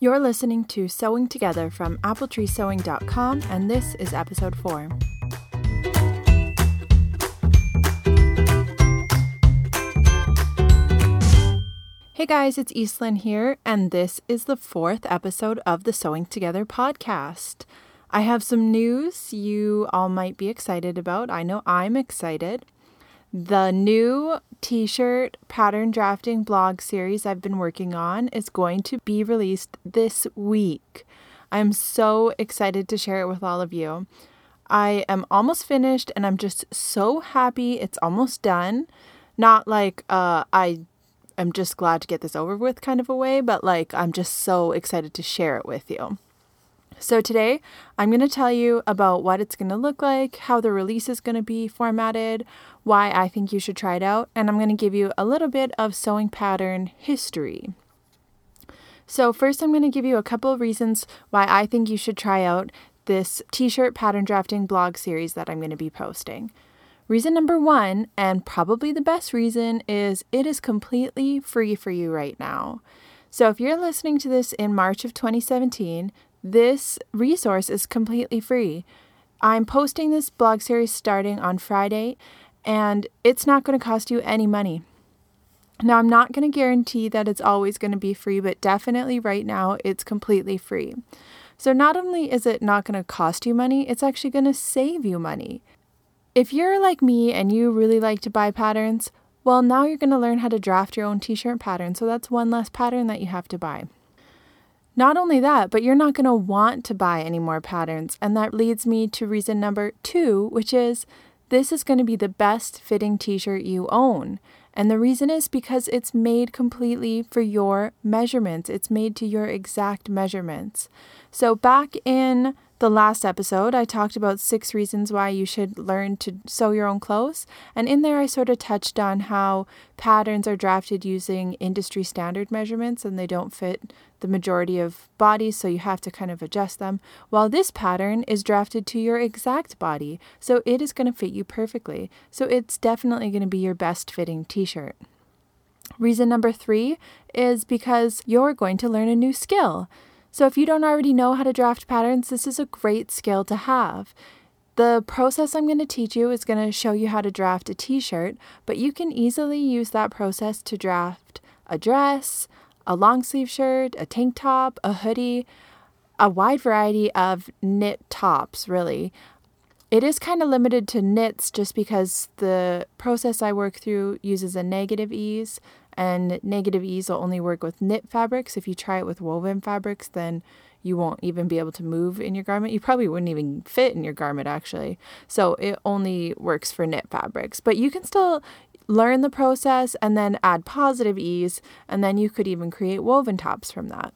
You're listening to Sewing Together from appletreesewing.com, and this is episode 4. Hey guys, it's Eastlyn here, and this is the fourth episode of the Sewing Together podcast. I have some news you all might be excited about. I know I'm excited. The new t shirt pattern drafting blog series I've been working on is going to be released this week. I'm so excited to share it with all of you. I am almost finished and I'm just so happy it's almost done. Not like uh, I am just glad to get this over with kind of a way, but like I'm just so excited to share it with you. So, today I'm going to tell you about what it's going to look like, how the release is going to be formatted, why I think you should try it out, and I'm going to give you a little bit of sewing pattern history. So, first, I'm going to give you a couple of reasons why I think you should try out this t shirt pattern drafting blog series that I'm going to be posting. Reason number one, and probably the best reason, is it is completely free for you right now. So, if you're listening to this in March of 2017, this resource is completely free. I'm posting this blog series starting on Friday, and it's not going to cost you any money. Now, I'm not going to guarantee that it's always going to be free, but definitely right now it's completely free. So, not only is it not going to cost you money, it's actually going to save you money. If you're like me and you really like to buy patterns, well, now you're going to learn how to draft your own t shirt pattern. So, that's one less pattern that you have to buy. Not only that, but you're not going to want to buy any more patterns. And that leads me to reason number two, which is this is going to be the best fitting t shirt you own. And the reason is because it's made completely for your measurements, it's made to your exact measurements. So, back in the last episode, I talked about six reasons why you should learn to sew your own clothes. And in there, I sort of touched on how patterns are drafted using industry standard measurements and they don't fit the majority of bodies, so you have to kind of adjust them. While this pattern is drafted to your exact body, so it is going to fit you perfectly. So it's definitely going to be your best fitting t shirt. Reason number three is because you're going to learn a new skill. So, if you don't already know how to draft patterns, this is a great skill to have. The process I'm going to teach you is going to show you how to draft a t shirt, but you can easily use that process to draft a dress, a long sleeve shirt, a tank top, a hoodie, a wide variety of knit tops, really. It is kind of limited to knits just because the process I work through uses a negative ease, and negative ease will only work with knit fabrics. If you try it with woven fabrics, then you won't even be able to move in your garment. You probably wouldn't even fit in your garment, actually. So it only works for knit fabrics. But you can still learn the process and then add positive ease, and then you could even create woven tops from that.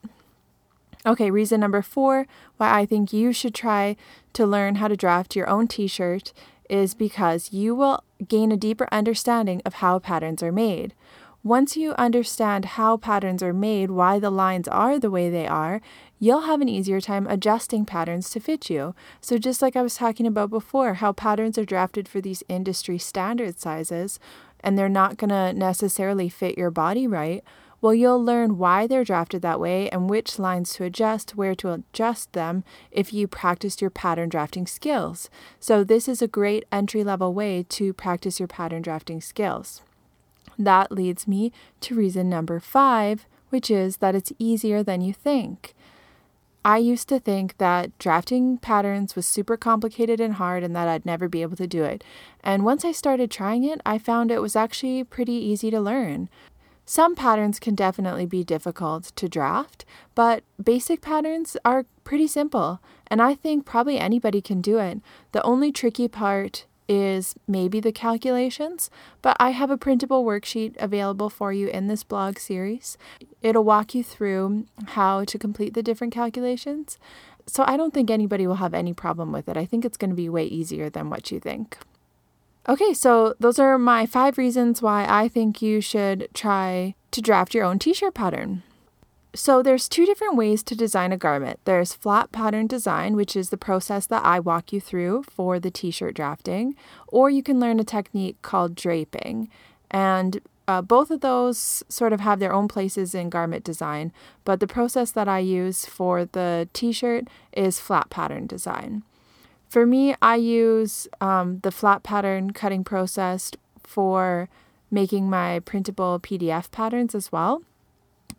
Okay, reason number four why I think you should try to learn how to draft your own t shirt is because you will gain a deeper understanding of how patterns are made. Once you understand how patterns are made, why the lines are the way they are, you'll have an easier time adjusting patterns to fit you. So, just like I was talking about before, how patterns are drafted for these industry standard sizes and they're not going to necessarily fit your body right, well, you'll learn why they're drafted that way and which lines to adjust, where to adjust them if you practiced your pattern drafting skills. So, this is a great entry level way to practice your pattern drafting skills. That leads me to reason number five, which is that it's easier than you think. I used to think that drafting patterns was super complicated and hard and that I'd never be able to do it. And once I started trying it, I found it was actually pretty easy to learn. Some patterns can definitely be difficult to draft, but basic patterns are pretty simple, and I think probably anybody can do it. The only tricky part is maybe the calculations, but I have a printable worksheet available for you in this blog series. It'll walk you through how to complete the different calculations. So I don't think anybody will have any problem with it. I think it's going to be way easier than what you think. Okay, so those are my five reasons why I think you should try to draft your own t shirt pattern. So there's two different ways to design a garment. There's flat pattern design, which is the process that I walk you through for the t-shirt drafting, or you can learn a technique called draping. And uh, both of those sort of have their own places in garment design, but the process that I use for the t shirt is flat pattern design. For me, I use um, the flat pattern cutting process for making my printable PDF patterns as well.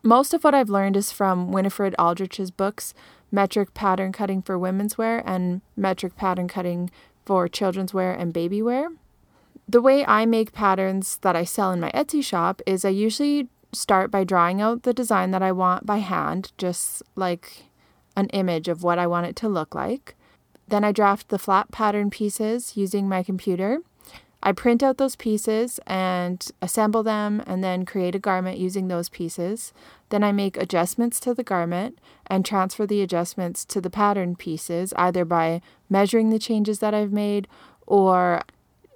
Most of what I've learned is from Winifred Aldrich's books, Metric Pattern Cutting for Women's Wear and Metric Pattern Cutting for Children's Wear and Baby Wear. The way I make patterns that I sell in my Etsy shop is I usually start by drawing out the design that I want by hand, just like an image of what I want it to look like. Then I draft the flat pattern pieces using my computer. I print out those pieces and assemble them and then create a garment using those pieces. Then I make adjustments to the garment and transfer the adjustments to the pattern pieces either by measuring the changes that I've made or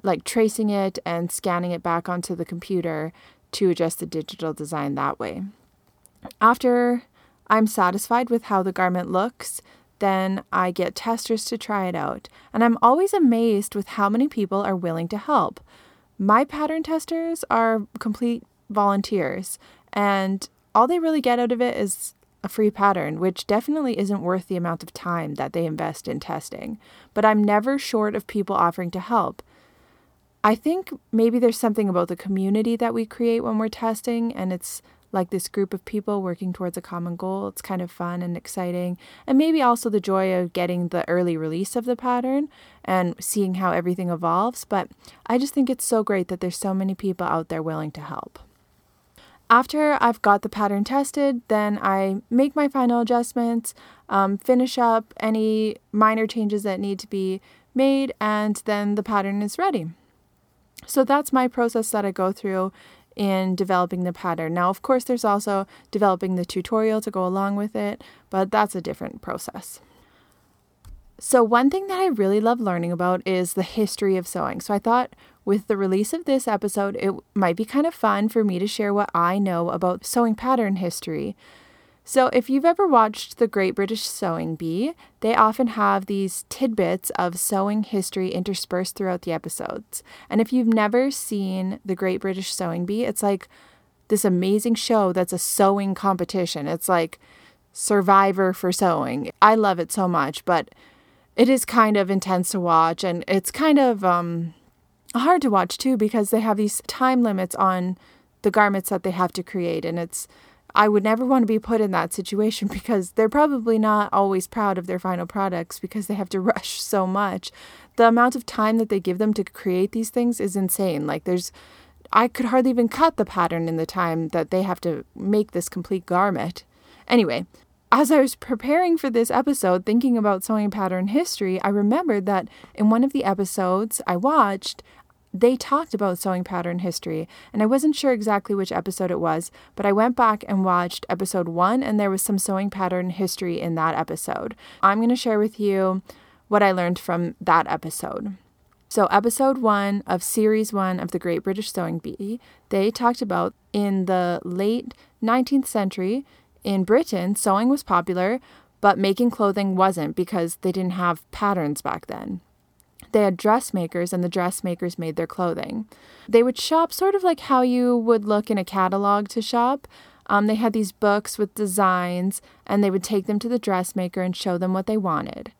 like tracing it and scanning it back onto the computer to adjust the digital design that way. After I'm satisfied with how the garment looks, then I get testers to try it out. And I'm always amazed with how many people are willing to help. My pattern testers are complete volunteers, and all they really get out of it is a free pattern, which definitely isn't worth the amount of time that they invest in testing. But I'm never short of people offering to help. I think maybe there's something about the community that we create when we're testing, and it's like this group of people working towards a common goal. It's kind of fun and exciting. And maybe also the joy of getting the early release of the pattern and seeing how everything evolves. But I just think it's so great that there's so many people out there willing to help. After I've got the pattern tested, then I make my final adjustments, um, finish up any minor changes that need to be made, and then the pattern is ready. So that's my process that I go through in developing the pattern. Now, of course, there's also developing the tutorial to go along with it, but that's a different process. So, one thing that I really love learning about is the history of sewing. So, I thought with the release of this episode, it might be kind of fun for me to share what I know about sewing pattern history. So, if you've ever watched The Great British Sewing Bee, they often have these tidbits of sewing history interspersed throughout the episodes. And if you've never seen The Great British Sewing Bee, it's like this amazing show that's a sewing competition. It's like Survivor for sewing. I love it so much, but it is kind of intense to watch and it's kind of um, hard to watch too because they have these time limits on the garments that they have to create and it's I would never want to be put in that situation because they're probably not always proud of their final products because they have to rush so much. The amount of time that they give them to create these things is insane. Like, there's, I could hardly even cut the pattern in the time that they have to make this complete garment. Anyway, as I was preparing for this episode, thinking about sewing pattern history, I remembered that in one of the episodes I watched, they talked about sewing pattern history, and I wasn't sure exactly which episode it was, but I went back and watched episode one, and there was some sewing pattern history in that episode. I'm going to share with you what I learned from that episode. So, episode one of series one of the Great British Sewing Bee, they talked about in the late 19th century in Britain, sewing was popular, but making clothing wasn't because they didn't have patterns back then. They had dressmakers, and the dressmakers made their clothing. They would shop sort of like how you would look in a catalog to shop. Um, they had these books with designs, and they would take them to the dressmaker and show them what they wanted.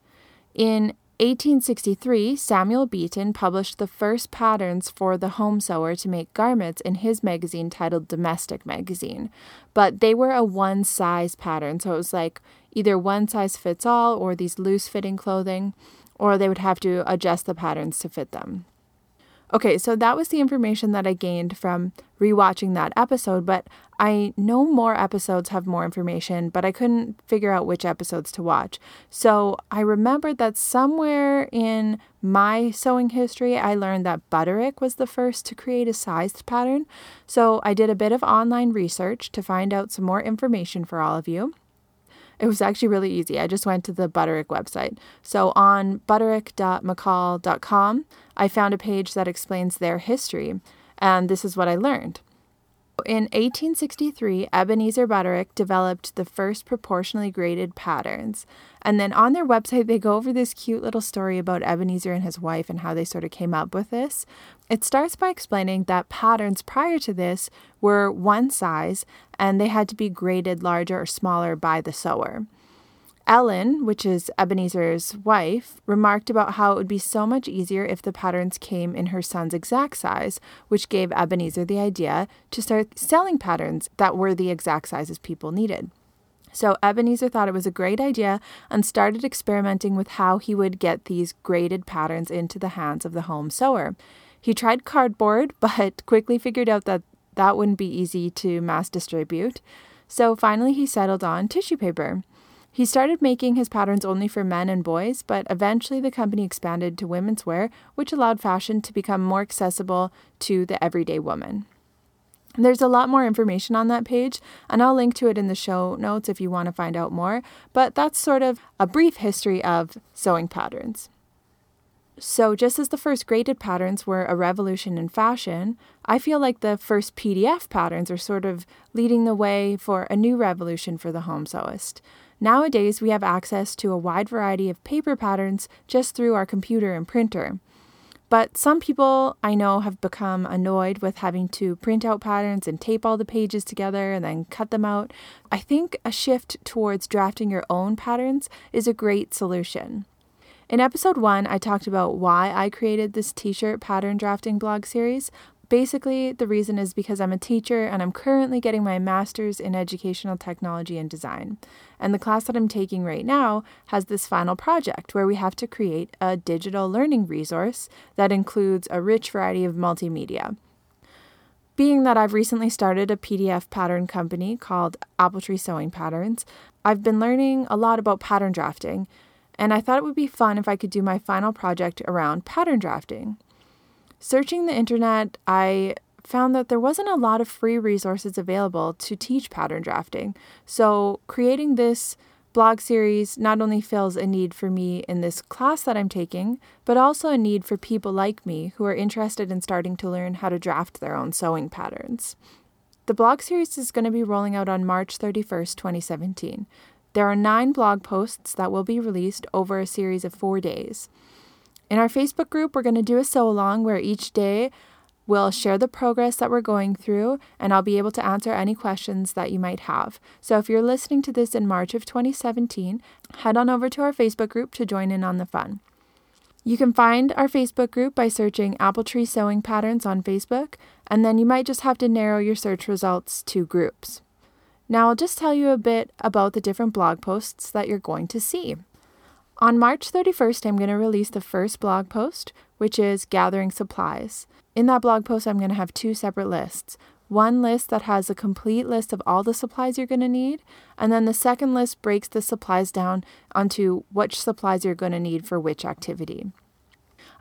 In 1863, Samuel Beeton published the first patterns for the home sewer to make garments in his magazine titled Domestic Magazine. But they were a one size pattern, so it was like either one size fits all or these loose fitting clothing or they would have to adjust the patterns to fit them. Okay, so that was the information that I gained from rewatching that episode, but I know more episodes have more information, but I couldn't figure out which episodes to watch. So I remembered that somewhere in my sewing history, I learned that Butterick was the first to create a sized pattern. So I did a bit of online research to find out some more information for all of you. It was actually really easy. I just went to the Butterick website. So on butterick.mccall.com, I found a page that explains their history, and this is what I learned. In 1863, Ebenezer Butterick developed the first proportionally graded patterns. And then on their website, they go over this cute little story about Ebenezer and his wife and how they sort of came up with this. It starts by explaining that patterns prior to this were one size and they had to be graded larger or smaller by the sewer. Ellen, which is Ebenezer's wife, remarked about how it would be so much easier if the patterns came in her son's exact size, which gave Ebenezer the idea to start selling patterns that were the exact sizes people needed. So Ebenezer thought it was a great idea and started experimenting with how he would get these graded patterns into the hands of the home sewer. He tried cardboard, but quickly figured out that that wouldn't be easy to mass distribute. So finally, he settled on tissue paper. He started making his patterns only for men and boys, but eventually the company expanded to women's wear, which allowed fashion to become more accessible to the everyday woman. There's a lot more information on that page, and I'll link to it in the show notes if you want to find out more, but that's sort of a brief history of sewing patterns. So, just as the first graded patterns were a revolution in fashion, I feel like the first PDF patterns are sort of leading the way for a new revolution for the home sewist. Nowadays, we have access to a wide variety of paper patterns just through our computer and printer. But some people I know have become annoyed with having to print out patterns and tape all the pages together and then cut them out. I think a shift towards drafting your own patterns is a great solution. In episode one, I talked about why I created this t shirt pattern drafting blog series, Basically, the reason is because I'm a teacher and I'm currently getting my master's in educational technology and design. And the class that I'm taking right now has this final project where we have to create a digital learning resource that includes a rich variety of multimedia. Being that I've recently started a PDF pattern company called Apple Tree Sewing Patterns, I've been learning a lot about pattern drafting, and I thought it would be fun if I could do my final project around pattern drafting. Searching the internet, I found that there wasn't a lot of free resources available to teach pattern drafting. So, creating this blog series not only fills a need for me in this class that I'm taking, but also a need for people like me who are interested in starting to learn how to draft their own sewing patterns. The blog series is going to be rolling out on March 31st, 2017. There are nine blog posts that will be released over a series of four days. In our Facebook group, we're going to do a sew along where each day we'll share the progress that we're going through and I'll be able to answer any questions that you might have. So if you're listening to this in March of 2017, head on over to our Facebook group to join in on the fun. You can find our Facebook group by searching Apple Tree Sewing Patterns on Facebook, and then you might just have to narrow your search results to groups. Now, I'll just tell you a bit about the different blog posts that you're going to see. On March 31st, I'm going to release the first blog post, which is gathering supplies. In that blog post, I'm going to have two separate lists. One list that has a complete list of all the supplies you're going to need, and then the second list breaks the supplies down onto which supplies you're going to need for which activity.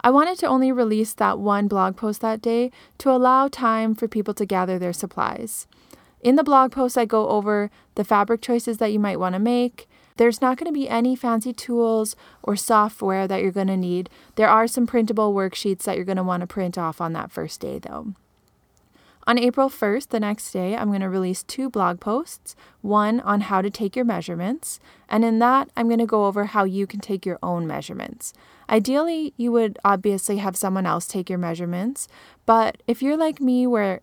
I wanted to only release that one blog post that day to allow time for people to gather their supplies. In the blog post, I go over the fabric choices that you might want to make, there's not going to be any fancy tools or software that you're going to need. There are some printable worksheets that you're going to want to print off on that first day, though. On April 1st, the next day, I'm going to release two blog posts one on how to take your measurements, and in that, I'm going to go over how you can take your own measurements. Ideally, you would obviously have someone else take your measurements, but if you're like me, where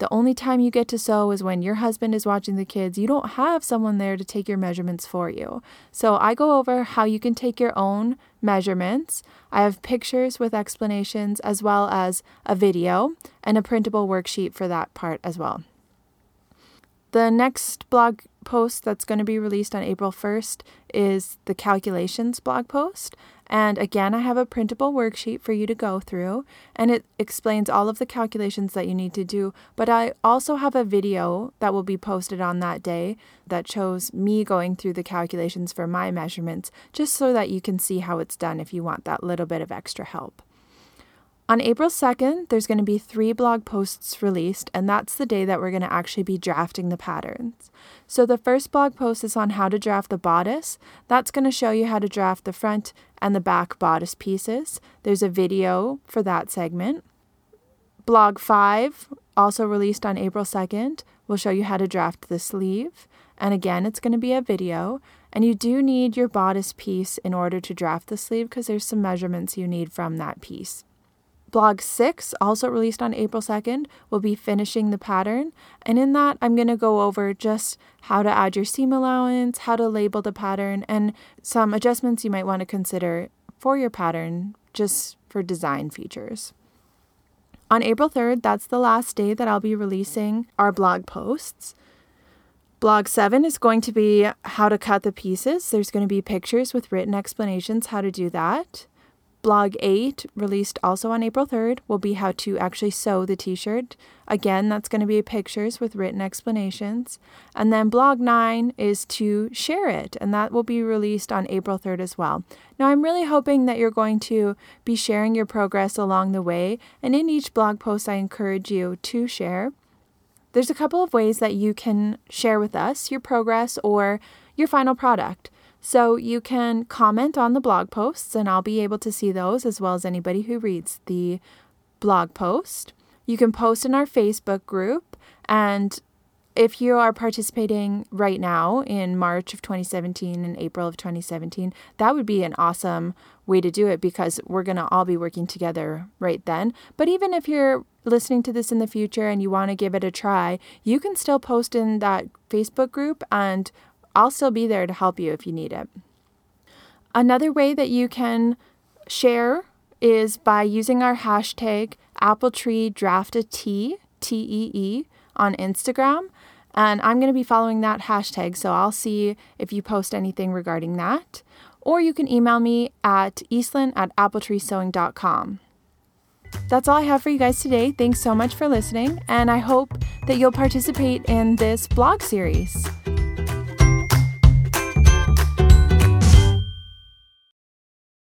the only time you get to sew is when your husband is watching the kids. You don't have someone there to take your measurements for you. So I go over how you can take your own measurements. I have pictures with explanations as well as a video and a printable worksheet for that part as well. The next blog post that's going to be released on April 1st is the calculations blog post. And again, I have a printable worksheet for you to go through, and it explains all of the calculations that you need to do. But I also have a video that will be posted on that day that shows me going through the calculations for my measurements, just so that you can see how it's done if you want that little bit of extra help. On April 2nd, there's going to be three blog posts released, and that's the day that we're going to actually be drafting the patterns. So, the first blog post is on how to draft the bodice. That's going to show you how to draft the front and the back bodice pieces. There's a video for that segment. Blog 5 also released on April 2nd, will show you how to draft the sleeve. And again, it's going to be a video. And you do need your bodice piece in order to draft the sleeve because there's some measurements you need from that piece. Blog 6, also released on April 2nd, will be finishing the pattern. And in that, I'm going to go over just how to add your seam allowance, how to label the pattern, and some adjustments you might want to consider for your pattern just for design features. On April 3rd, that's the last day that I'll be releasing our blog posts. Blog 7 is going to be how to cut the pieces. There's going to be pictures with written explanations how to do that. Blog 8, released also on April 3rd, will be how to actually sew the t shirt. Again, that's going to be pictures with written explanations. And then blog 9 is to share it, and that will be released on April 3rd as well. Now, I'm really hoping that you're going to be sharing your progress along the way, and in each blog post, I encourage you to share. There's a couple of ways that you can share with us your progress or your final product. So you can comment on the blog posts, and I'll be able to see those as well as anybody who reads the blog post. You can post in our Facebook group, and if you are participating right now in March of 2017 and April of 2017, that would be an awesome way to do it because we're going to all be working together right then. But even if you're listening to this in the future and you want to give it a try, you can still post in that Facebook group and I'll still be there to help you if you need it. Another way that you can share is by using our hashtag AppleTreeDraftATee, T E E, on Instagram. And I'm going to be following that hashtag, so I'll see if you post anything regarding that. Or you can email me at eastlyn at appletreesewing.com. That's all I have for you guys today. Thanks so much for listening, and I hope that you'll participate in this blog series.